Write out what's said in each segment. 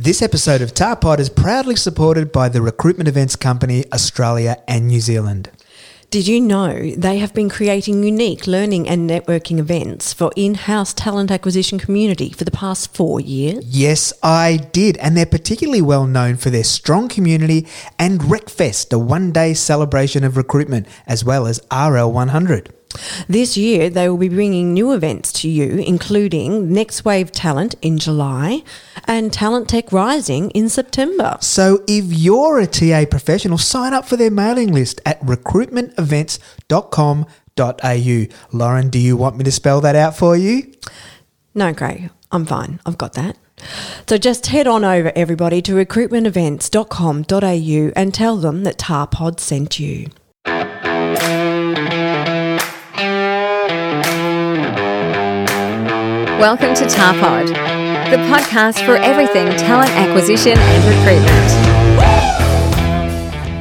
This episode of Tarpod is proudly supported by the recruitment events company Australia and New Zealand. Did you know they have been creating unique learning and networking events for in house talent acquisition community for the past four years? Yes, I did, and they're particularly well known for their strong community and RecFest, a one day celebration of recruitment, as well as RL100. This year, they will be bringing new events to you, including Next Wave Talent in July and Talent Tech Rising in September. So if you're a TA professional, sign up for their mailing list at recruitmentevents.com.au. Lauren, do you want me to spell that out for you? No, Craig, I'm fine. I've got that. So just head on over, everybody, to recruitmentevents.com.au and tell them that Tarpod sent you. Welcome to Tarpod, the podcast for everything talent acquisition and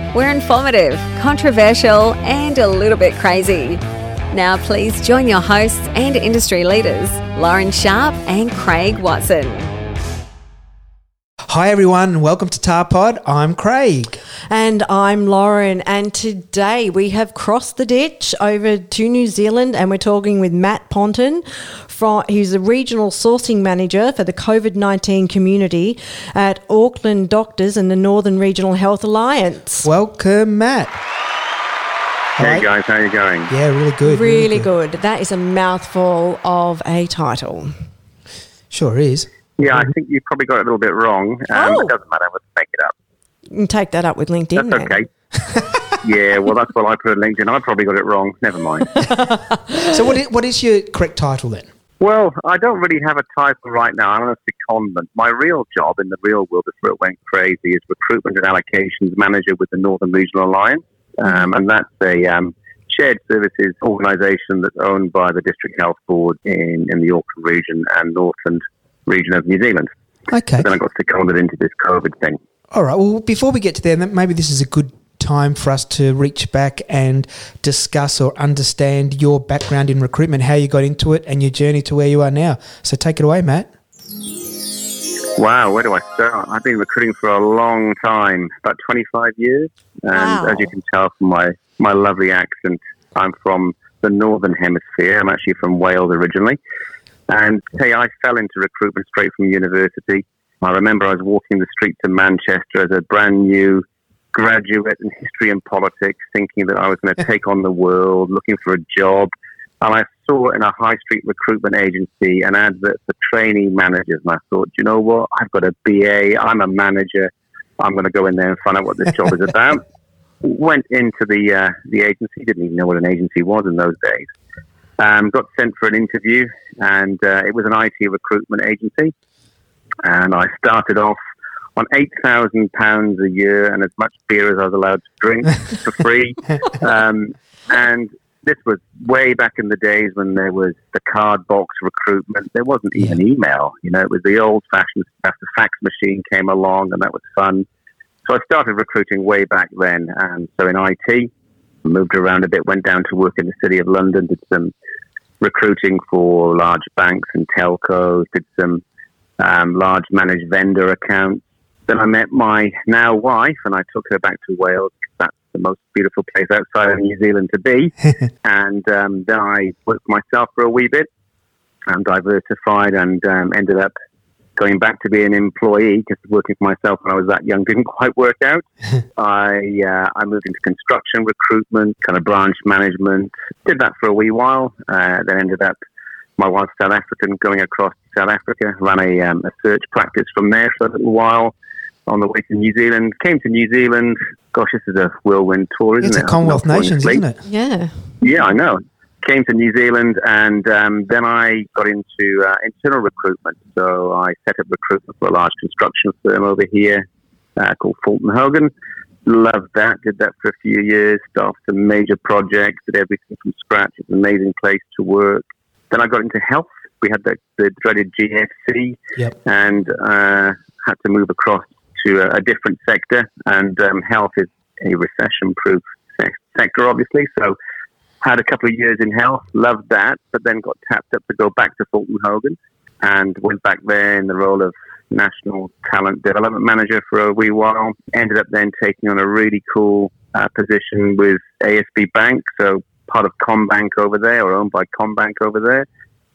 recruitment. We're informative, controversial, and a little bit crazy. Now, please join your hosts and industry leaders, Lauren Sharp and Craig Watson. Hi, everyone, welcome to Tarpod. I'm Craig. And I'm Lauren, and today we have crossed the ditch over to New Zealand, and we're talking with Matt Ponton. From, he's the regional sourcing manager for the COVID 19 community at Auckland Doctors and the Northern Regional Health Alliance. Welcome, Matt. Hey guys, how are you going? Yeah, really good. Really, good. That is a mouthful of a title. Sure is. Yeah, I think you probably got it a little bit wrong. Um, Oh. It doesn't matter. We'll make it up. You can take that up with LinkedIn. That's then. okay. yeah, well, that's what I put on LinkedIn. I probably got it wrong. Never mind. So, what is, what is your correct title then? well, I don't really have a title right now. I'm on a secondment. My real job in the real world before it went crazy is recruitment and allocations manager with the Northern Regional Alliance. Um, and that's a um, shared services organisation that's owned by the District Health Board in, in the Auckland region and Northland region of New Zealand. Okay. Then I got seconded into this COVID thing. All right. Well, before we get to there, then maybe this is a good time for us to reach back and discuss or understand your background in recruitment, how you got into it, and your journey to where you are now. So, take it away, Matt. Wow, where do I start? I've been recruiting for a long time, about 25 years. And Wow. as you can tell from my, my lovely accent, I'm from the Northern Hemisphere. I'm actually from Wales originally. And hey, I fell into recruitment straight from university. I remember I was walking the streets of Manchester as a brand new graduate in history and politics, thinking that I was going to take on the world, looking for a job. And I saw in a high street recruitment agency an advert for trainee managers. And I thought, you know what? I've got a BA. I'm a manager. I'm going to go in there and find out what this job is about. Went into the uh, the agency. Didn't even know what an agency was in those days. Um, got sent for an interview, and uh, it was an IT recruitment agency. And I started off on eight thousand pounds a year and as much beer as I was allowed to drink for free. Um, and this was way back in the days when there was the card box recruitment. There wasn't even email. You know, it was the old fashioned stuff. The fax machine came along, and that was fun. So I started recruiting way back then. And so in IT, moved around a bit, went down to work in the city of London, did some recruiting for large banks and telcos, did some um, large managed vendor accounts. Then I met my now wife, and I took her back to Wales. That's the most beautiful place outside of New Zealand to be. and um, then I worked for myself for a wee bit and diversified and um, ended up going back to be an employee because working for myself when I was that young didn't quite work out. I uh, I moved into construction recruitment, kind of branch management. Did that for a wee while. Uh, then ended up my wife's South African, going across to South Africa. Ran a, um, a search practice from there for a little while. On the way to New Zealand, came to New Zealand. Gosh, this is a whirlwind tour, isn't It's it? It's a Commonwealth Nations, isn't it? Yeah. Yeah, I know. Came to New Zealand and um, then I got into uh, internal recruitment. So I set up recruitment for a large construction firm over here uh, called Fulton Hogan. Loved that. Did that for a few years. Started some major projects. Did everything from scratch. It's an amazing place to work. Then I got into health. We had the, the dreaded GFC Yep. and uh, had to move across to a, a different sector. And um, health is a recession-proof se- sector, obviously. So had a couple of years in health, loved that, but then got tapped up to go back to Fulton Hogan and went back there in the role of national talent development manager for a wee while. Ended up then taking on a really cool uh, position with ASB Bank, so part of CommBank over there, or owned by CommBank over there.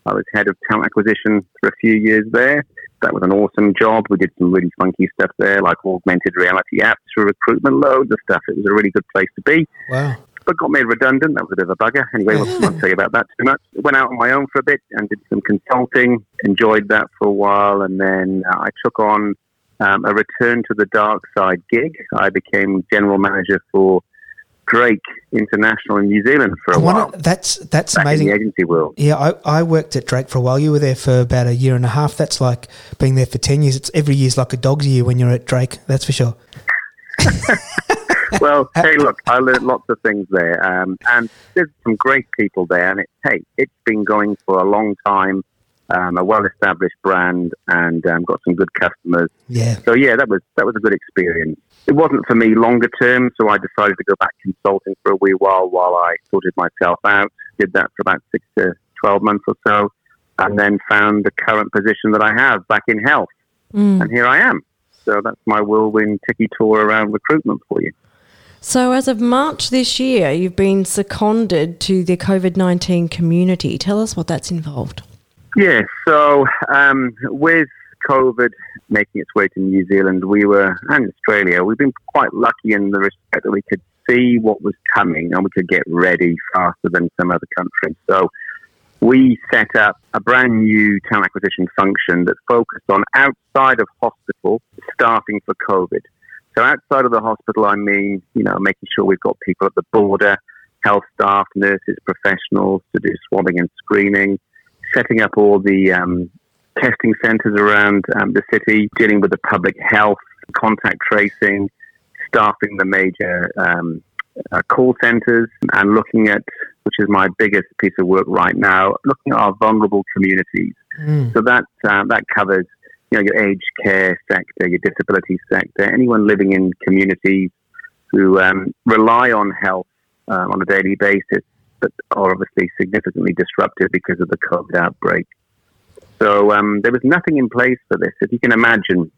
I was head of talent acquisition for a few years there. That was an awesome job. We did some really funky stuff there, like augmented reality apps for recruitment, loads of stuff. It was a really good place to be. Wow. But got made redundant. That was a bit of a bugger. Anyway, I won't tell you about that too much. Went out on my own for a bit and did some consulting. Enjoyed that for a while, and then uh, I took on um, a return to the dark side gig. I became general manager for Drake International in New Zealand for a I while. wonder, that's that's amazing. in the agency world. Yeah, I, I worked at Drake for a while. You were there for about a year and a half. That's like being there for 10 years. It's every year's like a dog's year when you're at Drake. That's for sure. well, hey, look, I learned lots of things there, um, and there's some great people there. And it, hey, it's been going for a long time, um, a well-established brand, and um, got some good customers. Yeah. So yeah, that was that was a good experience. It wasn't for me longer term, so I decided to go back consulting for a wee while while I sorted myself out. Did that for about six to twelve months or so, and then found the current position that I have back in health, and here I am. So that's my whirlwind tiki tour around recruitment for you. So, as of March this year, you've been seconded to the COVID 19 community. Tell us what that's involved. Yeah, so um, with COVID making its way to New Zealand, we were, and Australia, we've been quite lucky in the respect that we could see what was coming and we could get ready faster than some other countries. So we set up a brand new talent acquisition function that focused on outside of hospital staffing for COVID. So outside of the hospital, I mean, you know, making sure we've got people at the border, health staff, nurses, professionals to do swabbing and screening, setting up all the um, testing centres around um, the city, dealing with the public health, contact tracing, staffing the major um, uh, call centres, and looking at, which is my biggest piece of work right now, looking at our vulnerable communities. So that uh, that covers you know, your aged care sector, your disability sector, anyone living in communities who um, rely on health uh, on a daily basis, but are obviously significantly disrupted because of the COVID outbreak. So um, there was nothing in place for this. If you can imagine,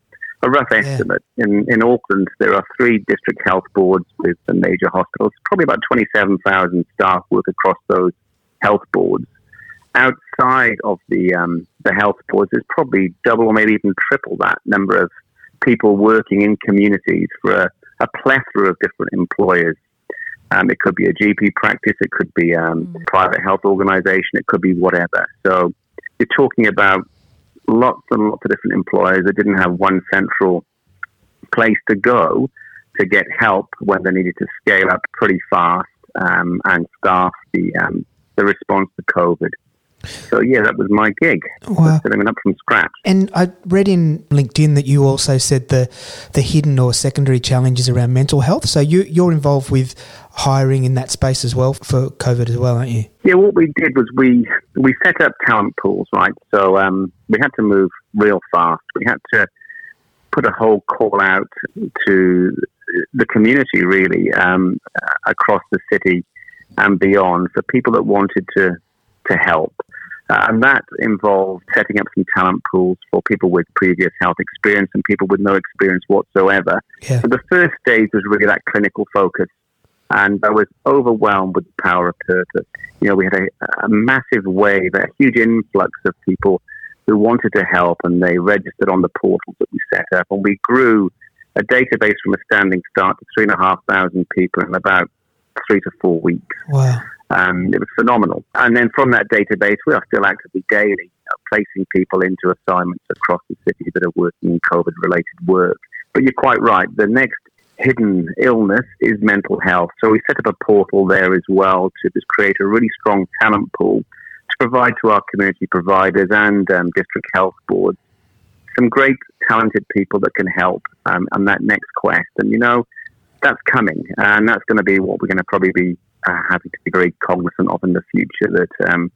a rough estimate in, in Auckland, there are three district health boards with the major hospitals. Probably about 27,000 staff work across those health boards outside of the um, the health boards, there's probably double or maybe even triple that number of people working in communities for a, a plethora of different employers. Um, it could be a GP practice, it could be um, a private health organisation, it could be whatever. So you're talking about lots and lots of different employers that didn't have one central place to go to get help when they needed to scale up pretty fast um, and staff the um, the response to COVID. So yeah, that was my gig. Wow. Setting it up from scratch. And I read in LinkedIn that you also said the the hidden or secondary challenges around mental health. So you you're involved with hiring in that space as well for COVID as well, aren't you? Yeah, what we did was we we set up talent pools, right? So um, we had to move real fast. We had to put a whole call out to the community, really, um, across the city and beyond, for people that wanted to to help. Uh, and that involved setting up some talent pools for people with previous health experience and people with no experience whatsoever. Yeah. So the first stage was really that clinical focus. And I was overwhelmed with the power of purpose. You know, we had a, a massive wave, a huge influx of people who wanted to help and they registered on the portals that we set up. And we grew a database from a standing start to three and a half thousand people in about three to four weeks. Wow. Um, it was phenomenal. And then from that database, we are still actively daily uh, placing people into assignments across the city that are working in COVID related work. But you're quite right. The next hidden illness is mental health. So we set up a portal there as well to just create a really strong talent pool to provide to our community providers and um, district health boards some great talented people that can help um, on that next quest. And you know, that's coming, and that's going to be what we're going to probably be uh, happy to be very cognizant of in the future. That um,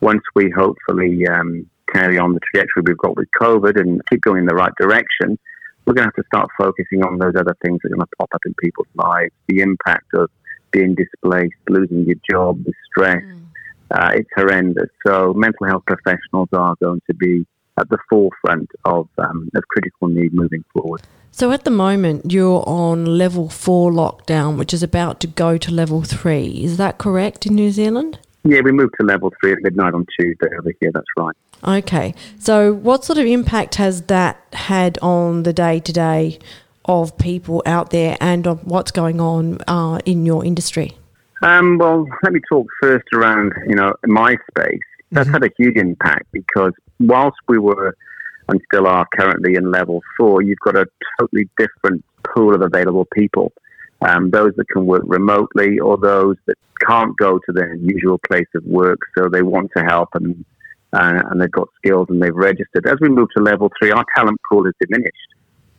once we hopefully um, carry on the trajectory we've got with COVID and keep going in the right direction, we're going to have to start focusing on those other things that are going to pop up in people's lives. The impact of being displaced, losing your job, the stress. Uh, it's horrendous. So mental health professionals are going to be at the forefront of, um, of critical need moving forward. So at the moment, you're on level four lockdown, which is about to go to level three. Is that correct in New Zealand? Yeah, we moved to level three at midnight on Tuesday over here. That's right. Okay. So, what sort of impact has that had on the day to day of people out there and on what's going on uh, in your industry? Um, well, let me talk first around, you know, my space. That's mm-hmm. had a huge impact because whilst we were and still are currently in level four, you've got a totally different pool of available people. Um, those that can work remotely or those that can't go to their usual place of work, so they want to help and uh, and they've got skills and they've registered. As we move to level three, our talent pool is diminished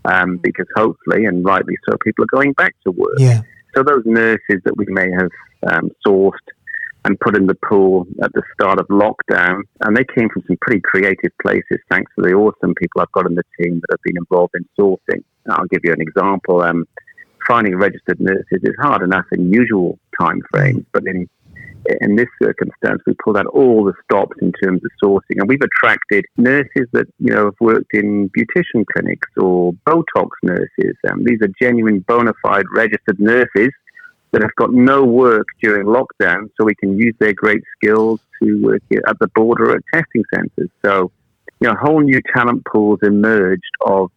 um, because hopefully, and rightly so, people are going back to work. Yeah. So those nurses that we may have um, sourced and put in the pool at the start of lockdown, and they came from some pretty creative places thanks to the awesome people I've got in the team that have been involved in sourcing. I'll give you an example. Um, finding registered nurses is hard enough in usual time frames, but in in this circumstance, we pulled out all the stops in terms of sourcing, and we've attracted nurses that you know have worked in beautician clinics or Botox nurses. Um, these are genuine, bona fide, registered nurses that have got no work during lockdown, so we can use their great skills to work at the border at testing centres. So, you know, whole new talent pools emerged of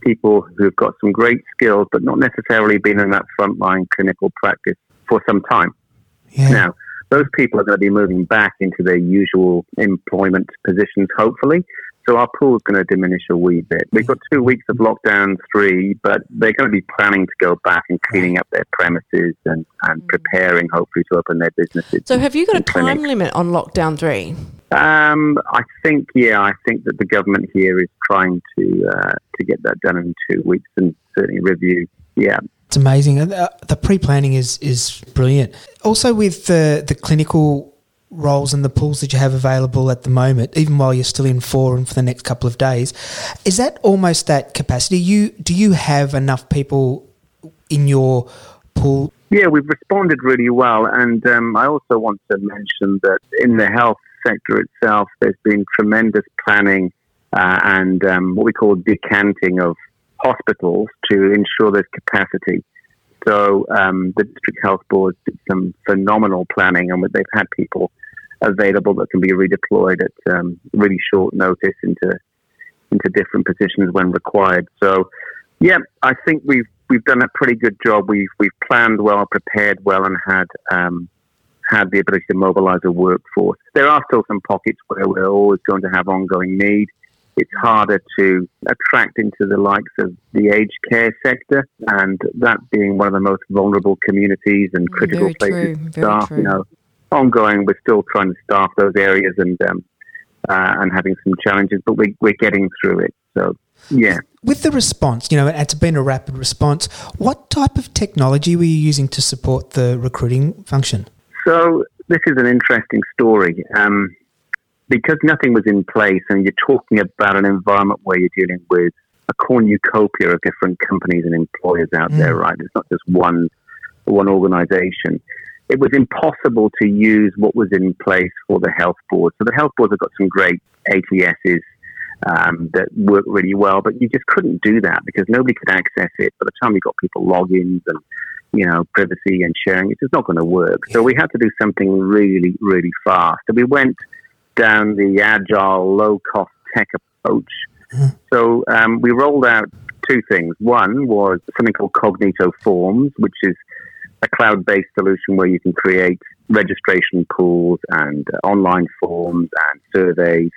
people who've got some great skills, but not necessarily been in that frontline clinical practice for some time. Yeah. Now, those people are going to be moving back into their usual employment positions, hopefully. So our pool is going to diminish a wee bit. We've got two weeks of lockdown three, but they're going to be planning to go back and cleaning up their premises and, and mm. preparing, hopefully, to open their businesses. So have you got a time clinics. limit on lockdown three? Um, I think, yeah, I think that the government here is trying to uh, to get that done in two weeks and certainly review. Yeah, it's amazing. Uh, the pre planning is is brilliant. Also, with the the clinical roles and the pools that you have available at the moment, even while you're still in forum for the next couple of days, is that almost that capacity? You do you have enough people in your pool? Yeah, we've responded really well, and um, I also want to mention that in the health sector itself, there's been tremendous planning uh, and um, what we call decanting of hospitals to ensure there's capacity. So um, the district health boards did some phenomenal planning, and they've had people available that can be redeployed at um, really short notice into into different positions when required. So, yeah, I think we've we've done a pretty good job. We've we've planned well, prepared well, and had um, had the ability to mobilise a workforce. There are still some pockets where we're always going to have ongoing need. It's harder to attract into the likes of the aged care sector, and that being one of the most vulnerable communities and critical Very places true. to staff. You know, ongoing. We're still trying to staff those areas and um, uh, and having some challenges, but we, we're getting through it. So yeah. With the response, you know, it's been a rapid response. What type of technology were you using to support the recruiting function? So this is an interesting story. Um, because nothing was in place, and you're talking about an environment where you're dealing with a cornucopia of different companies and employers out mm. there, right? It's not just one one organisation it was impossible to use what was in place for the health board. So the health boards have got some great ATSs um, that work really well, but you just couldn't do that because nobody could access it. By the time you got people logins and you know privacy and sharing, it's just not going to work. So we had to do something really, really fast. And we went down the agile, low cost tech approach. Mm-hmm. So um, we rolled out two things. One was something called Cognito Forms, which is a cloud based solution where you can create registration pools and uh, online forms and surveys.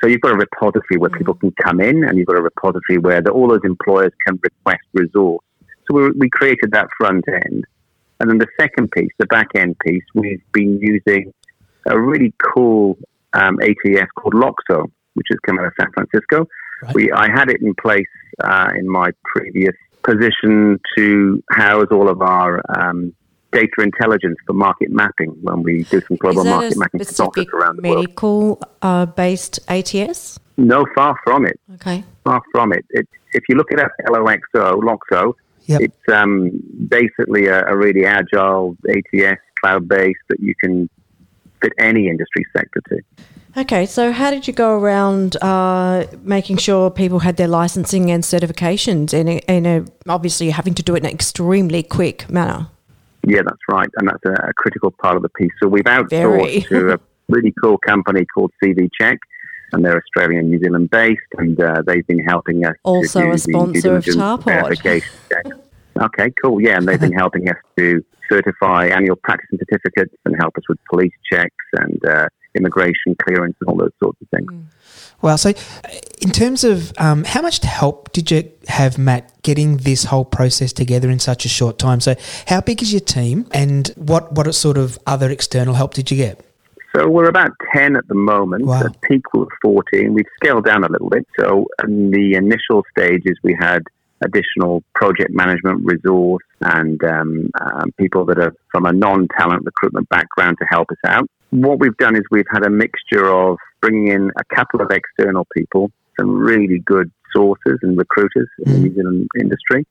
So you've got a repository where people can come in, and you've got a repository where the, all those employers can request resource. So we, we created that front end. And then the second piece, the back end piece, we've been using a really cool um, ATS called Loxo, which has come out of San Francisco. Right. We, I had it in place uh, in my previous position to house all of our um, data intelligence for market mapping when we do some global market mapping specific around the medical, world. Medical uh, based ATS? No, far from it. Okay. Far from it. it if you look at LOXO, Loxo, yep. it's um, basically a, a, really agile ATS, cloud based that you can fit any industry sector to. Okay, so how did you go around uh, making sure people had their licensing and certifications in a, in a obviously having to do it in an extremely quick manner? Yeah, that's right, and that's a, a critical part of the piece. So we've outsourced to a really cool company called CV Check, and they're Australian, New Zealand based, and uh, they've been helping us. Also a sponsor of Tarpod. Verification checks. Okay, cool. Yeah, and they've been helping us to certify annual practicing certificates and help us with police checks and uh, immigration clearance and all those sorts of things. Well, so uh, in terms of um, how much help did you have, Matt, getting this whole process together in such a short time? So, how big is your team, and what what sort of other external help did you get? So we're about 10 at the moment. Wow. At peak, we were 14. We've scaled down a little bit. So in the initial stages, we had additional project management resource and um, um, people that are from a non-talent recruitment background to help us out. What we've done is we've had a mixture of bringing in a couple of external people, some really good sources and recruiters in the Mm. New Zealand industry,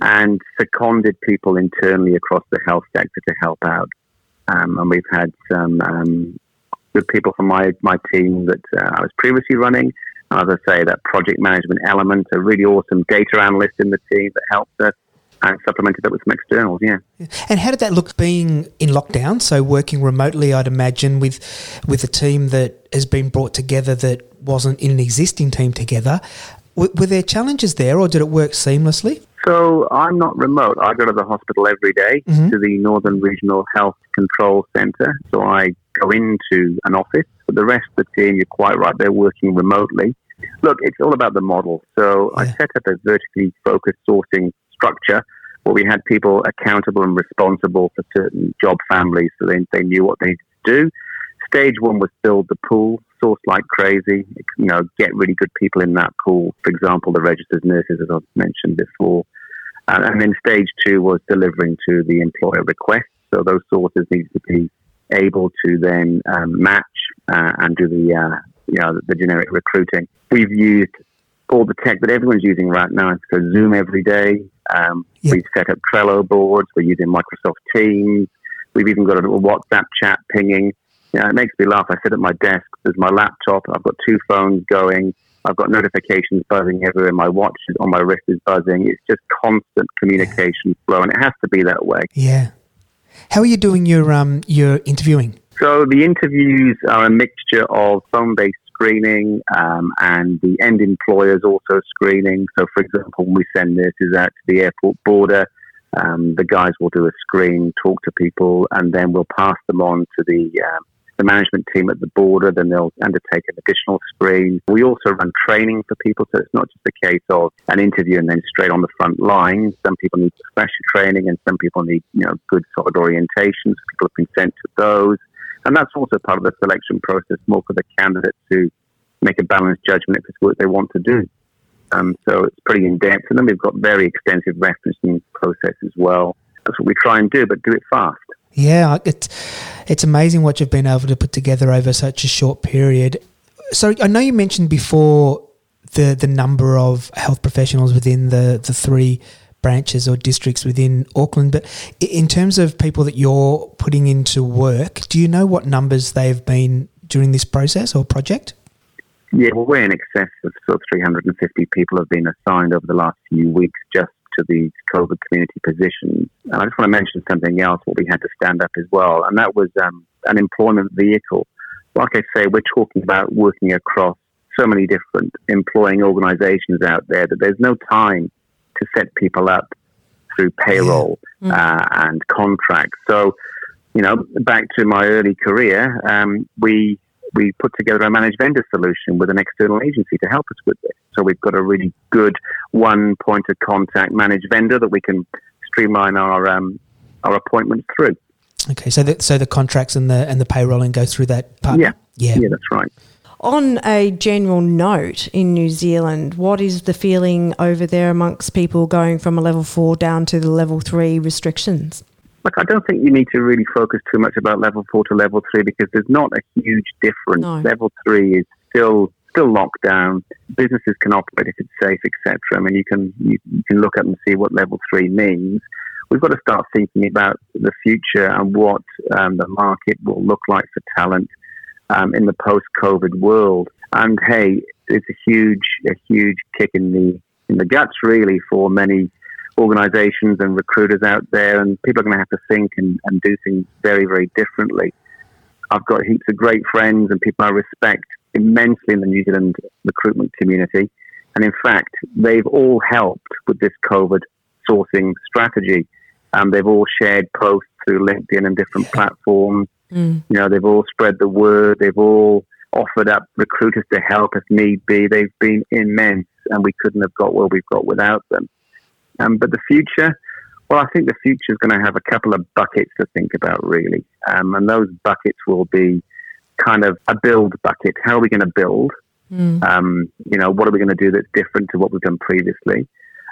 and seconded people internally across the health sector to help out. Um, and we've had some um, good people from my, my team that uh, I was previously running. As I say, that project management element, a really awesome data analyst in the team that helped us and supplemented that with some externals, yeah. And how did that look being in lockdown? So working remotely, I'd imagine with with a team that has been brought together that wasn't in an existing team together. W- were there challenges there, or did it work seamlessly? So I'm not remote. I go to the hospital every day Mhm. to the Northern Regional Health Control Centre. So I go into an office. But the rest of the team, you're quite right, they're working remotely. Look, it's all about the model. So I set up a vertically focused sourcing structure where we had people accountable and responsible for certain job families so they, they knew what they needed to do. Stage one was build the pool, source like crazy, you know, get really good people in that pool. For example, the registered nurses, as I've mentioned before. And, and then stage two was delivering to the employer request. So those sources needed to be able to then um, match uh, and do the, uh, you know, the generic recruiting. We've used all the tech that everyone's using right now. So Zoom every day. Um, Yeah. We've set up Trello boards. We're using Microsoft Teams. We've even got a little WhatsApp chat pinging. Yeah, it makes me laugh. I sit at my desk. There's my laptop. I've got two phones going. I've got notifications buzzing everywhere. My watch is on my wrist is buzzing. It's just constant communication flow, and it has to be that way. Yeah. How are you doing your um your interviewing? So the interviews are a mixture of phone-based screening um, and the end employers also screening. So, for example, when we send nurses out to the airport border, um, the guys will do a screen, talk to people, and then we'll pass them on to the um, the management team at the border. Then they'll undertake an additional screen. We also run training for people, so it's not just a case of an interview and then straight on the front line. Some people need special training, and some people need you know good solid orientations. People have been sent to those. And that's also part of the selection process, more for the candidate to make a balanced judgment if it's what they want to do. Um, so it's pretty in depth, and then we've got very extensive referencing process as well. That's what we try and do, but do it fast. Yeah, it's it's amazing what you've been able to put together over such a short period. So I know you mentioned before the the number of health professionals within the the three branches or districts within Auckland, but in terms of people that you're putting into work, do you know what numbers they've been during this process or project? Yeah, well, we're in excess of sort of 350 people have been assigned over the last few weeks just to these COVID community positions. And I just want to mention something else, what we had to stand up as well, and that was um, an employment vehicle. Like I say, we're talking about working across so many different employing organizations out there that there's no time to set people up through payroll uh, and contracts. So, you know, back to my early career, um, we we put together a managed vendor solution with an external agency to help us with this. So we've got a really good one point of contact managed vendor that we can streamline our um, our appointments through. Okay, so the, so the contracts and the and the payrolling go through that part. Yeah. yeah, Yeah, that's right. On a general note, in New Zealand, what is the feeling over there amongst people going from a level four down to the level three restrictions? Look, I don't think you need to really focus too much about level four to level three because there's not a huge difference. No. Level three is still still locked down. Businesses can operate if it's safe, etc. I mean, you can you, you can look up and see what level three means. We've got to start thinking about the future and what um, the market will look like for talent um, in the post-COVID world. And hey, it's a huge, a huge kick in the in the guts, really, for many organizations and recruiters out there. And people are going to have to think and, and do things very, very differently. I've got heaps of great friends and people I respect immensely in the New Zealand recruitment community. And in fact, they've all helped with this COVID sourcing strategy. Um, they've all shared posts through LinkedIn and different platforms. Mm. You know, they've all spread the word. They've all offered up recruiters to help if need be. They've been immense, and we couldn't have got where we've got without them. Um, but the future, well, I think the future is going to have a couple of buckets to think about, really. Um, and those buckets will be kind of a build bucket. How are we going to build? Mm. Um, you know, what are we going to do that's different to what we've done previously?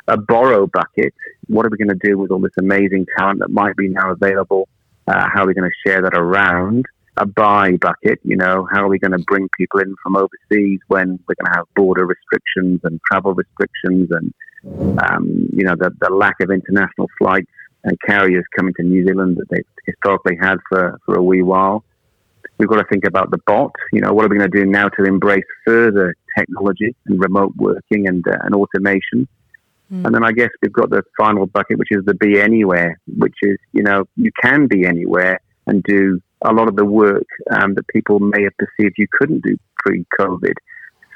A borrow bucket. What are we going to do with all this amazing talent that might be now available? Uh, how are we going to share that around? A buy bucket. You know, how are we going to bring people in from overseas when we're going to have border restrictions and travel restrictions and um, you know the, the lack of international flights and carriers coming to New Zealand that they've historically had for, for a wee while. We've got to think about the bot. You know, what are we going to do now to embrace further technology and remote working and, uh, and automation? Mm. And then I guess we've got the final bucket, which is the be anywhere, which is, you know, you can be anywhere and do a lot of the work um, that people may have perceived you couldn't do pre COVID.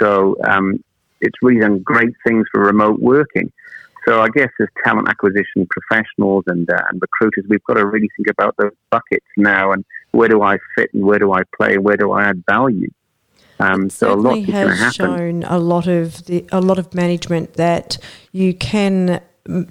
So um, it's really done great things for remote working. So I guess as talent acquisition professionals and, uh, and recruiters, we've got to really think about those buckets now and where do I fit and where do I play and where do I add value. Um, so a lot has shown a lot of the, a lot of management that you can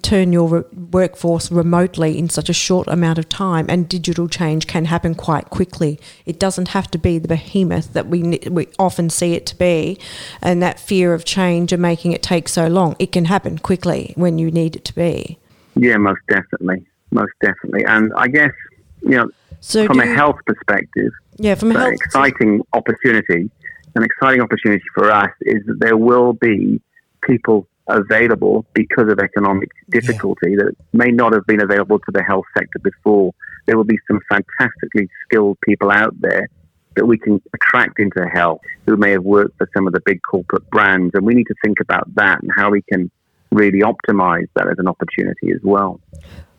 turn your re- workforce remotely in such a short amount of time, and digital change can happen quite quickly. It doesn't have to be the behemoth that we we often see it to be, and that fear of change and making it take so long. It can happen quickly when you need it to be. Yeah, most definitely, most definitely, and I guess you know so from a health perspective, yeah, from a health exciting opportunity. An exciting opportunity for us is that there will be people available because of economic difficulty yeah. that may not have been available to the health sector before. There will be some fantastically skilled people out there that we can attract into health who may have worked for some of the big corporate brands. And we need to think about that and how we can really optimize that as an opportunity as well.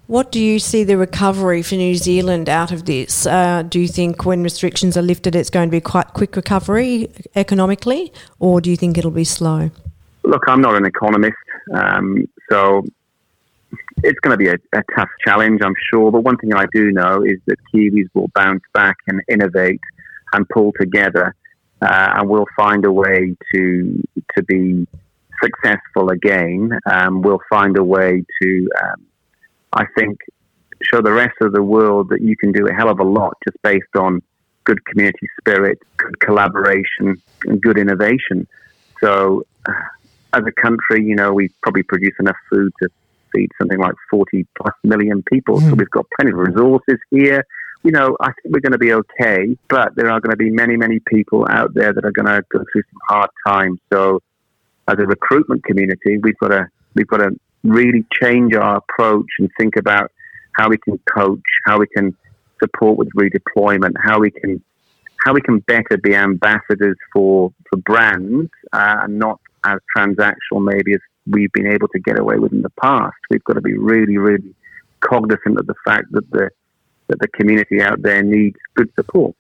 What do you see the recovery for New Zealand out of this? Uh, do you think when restrictions are lifted, it's going to be quite quick recovery economically, or do you think it'll be slow? Look, I'm not an economist, um, so it's going to be a, a, tough challenge, I'm sure. But one thing I do know is that Kiwis will bounce back and innovate and pull together, uh, and we'll find a way to to be successful again. Um, we'll find a way to, um, I think, show the rest of the world that you can do a hell of a lot just based on good community spirit, good collaboration, and good innovation. So as a country, you know, we probably produce enough food to feed something like 40 plus million people. Mm. So hmm. we've got plenty of resources here. You know, I think we're going to be okay, but there are going to be many, many people out there that are going to go through some hard times. So as a recruitment community, we've got to, we've got to really change our approach and think about how we can coach, how we can support with redeployment, how we can how we can better be ambassadors for for brands uh, and not as transactional maybe as we've been able to get away with in the past. We've got to be really, really cognizant of the fact that the that the community out there needs good support.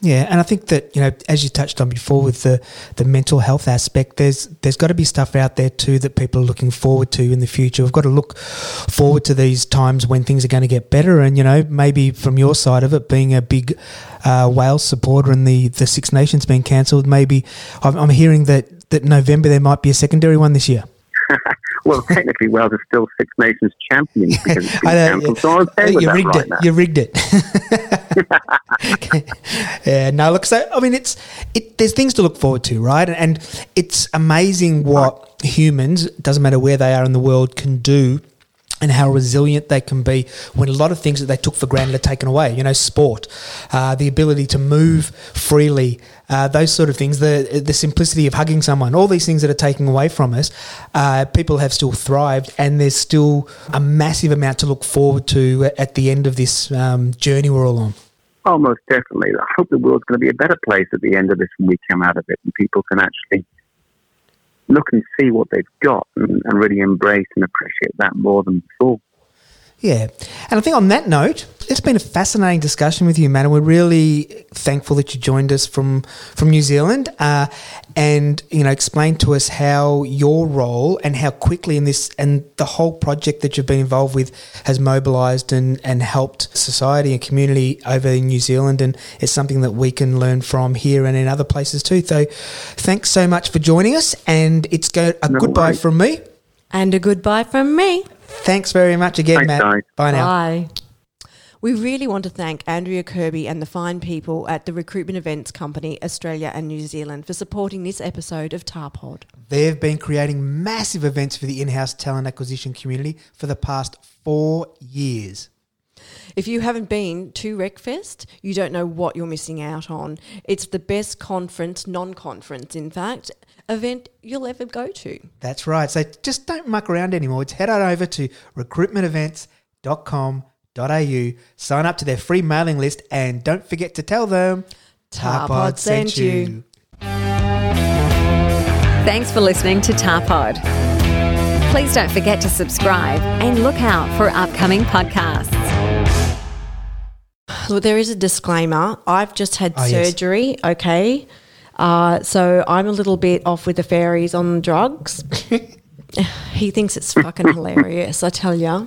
Yeah, and I think that you know, as you touched on before, with the the mental health aspect, there's there's got to be stuff out there too that people are looking forward to in the future. We've got to look forward to these times when things are going to get better, and you know, maybe from your side of it, being a big uh, Wales supporter and the the Six Nations being cancelled, maybe I'm, I'm hearing that that November there might be a secondary one this year? well, technically, Wales is still Six Nations champions because it's been cancelled. So I'm okay you rigged right it. Now. You rigged it. yeah. No, look. So I mean, it's it. There's things to look forward to, right? And it's amazing what humans, doesn't matter where they are in the world, can do and how resilient they can be when a lot of things that they took for granted are taken away. You know, sport, uh, the ability to move freely, uh, those sort of things, the the simplicity of hugging someone, all these things that are taken away from us. Uh, people have still thrived, and there's still a massive amount to look forward to at the end of this um, journey we're all on. Oh, most definitely. I hope the world's going to be a better place at the end of this when we come out of it and people can actually look and see what they've got and, and really embrace and appreciate that more than before. Yeah. And I think on that note, it's been a fascinating discussion with you, man. And we're really thankful that you joined us from, from New Zealand uh, and, you know, explained to us how your role and how quickly in this and the whole project that you've been involved with has mobilised and, and helped society and community over in New Zealand. And it's something that we can learn from here and in other places too. So thanks so much for joining us. And it's go- a No goodbye worries. from me. And a goodbye from me. Thanks very much again, Thanks, Matt. guys. Bye now. Bye. We really want to thank Andrea Kirby and the fine people at the Recruitment Events Company, Australia and New Zealand, for supporting this episode of Tarpod. They've been creating massive events for the in house talent acquisition community for the past four years. If you haven't been to RecFest, you don't know what you're missing out on. It's the best conference, non conference, in fact, event you'll ever go to. That's right. So just don't muck around anymore. It's head on over to recruitmentevents.com.au, sign up to their free mailing list, and don't forget to tell them Tarpod sent you. Thanks for listening to Tarpod. Please don't forget to subscribe and look out for upcoming podcasts. Look, there is a disclaimer. I've just had Oh, yes. surgery, okay? Uh, so I'm a little bit off with the fairies on drugs. he thinks it's fucking hilarious, I tell ya.